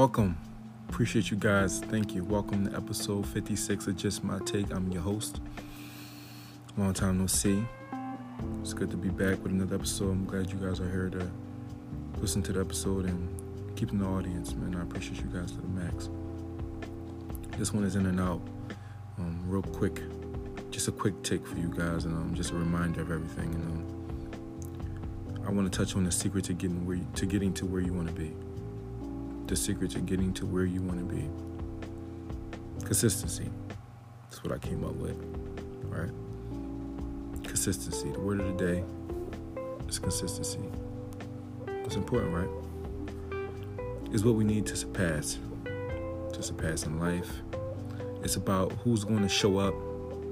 Welcome. Appreciate you guys. Thank you. Welcome to episode 56 of Just My Take. I'm your host. Long time no see. It's good to be back with another episode. I'm glad you guys are here to listen to the episode and keeping the audience, man. I appreciate you guys to the max. This one is in and out. Um, real quick. Just a quick take for you guys, and um, just a reminder of everything. And um, I want to touch on the secret to getting where you, to getting to where you want to be the secret to getting to where you want to be. Consistency. That's what I came up with. Right? Consistency. The word of the day is consistency. It's important, right? It's what we need to surpass. To surpass in life. It's about who's going to show up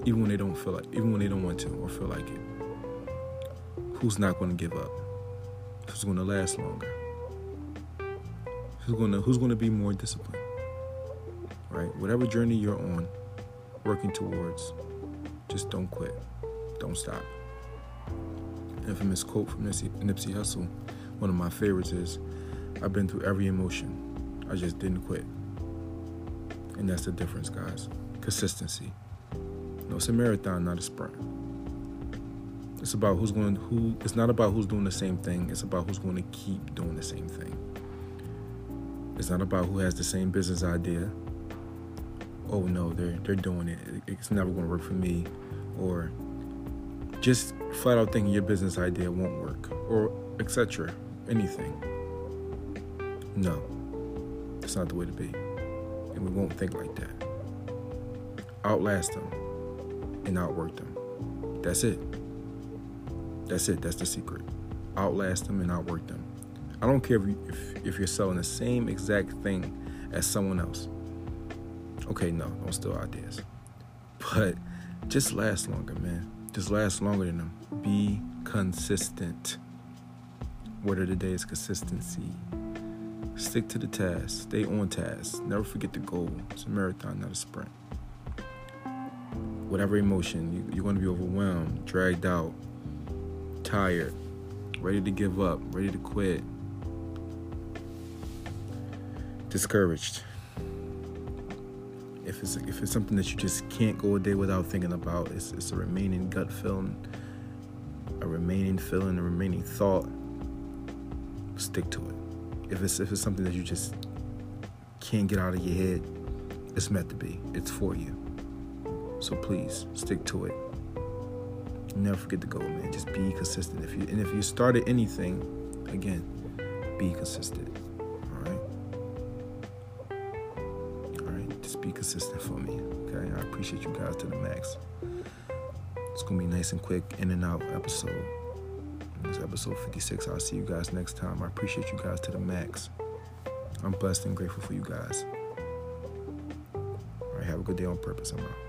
even when they don't feel like even when they don't want to or feel like it. Who's not going to give up? Who's going to last longer? Who's gonna who's gonna be more disciplined right? Whatever journey you're on working towards just don't quit. Don't stop. Infamous quote from Nipsey, Nipsey Hussle one of my favorites is I've been through every emotion I just didn't quit. And that's the difference guys. Consistency. No it's a marathon not a sprint. It's about who's going who it's not about who's doing the same thing it's about who's going to keep doing the same thing it's not about who has the same business idea. Oh no, they're they're doing it. It's never going to work for me, or just flat out thinking your business idea won't work, or etc. Anything. No, that's not the way to be, and we won't think like that. Outlast them and outwork them. That's it. That's it. That's the secret. Outlast them and outwork them. I don't care if, you, if, if you're selling the same exact thing as someone else. Okay, no, don't steal ideas. But just last longer, man. Just last longer than them. Be consistent. Word of the day is consistency. Stick to the task. Stay on task. Never forget the goal. It's a marathon, not a sprint. Whatever emotion, you, you're going to be overwhelmed, dragged out, tired, ready to give up, ready to quit, discouraged. If it's if it's something that you just can't go a day without thinking about, it's it's a remaining gut feeling, a remaining feeling, a remaining thought. Stick to it. If it's if it's something that you just can't get out of your head, it's meant to be. It's for you. So please stick to it. Never forget the goal, man. Just be consistent. If you and if you started anything, again, be consistent. Be consistent for me. Okay, I appreciate you guys to the max. It's gonna be nice and quick, in and out episode. This episode 56. I'll see you guys next time. I appreciate you guys to the max. I'm blessed and grateful for you guys. All right, have a good day on purpose. I'm out.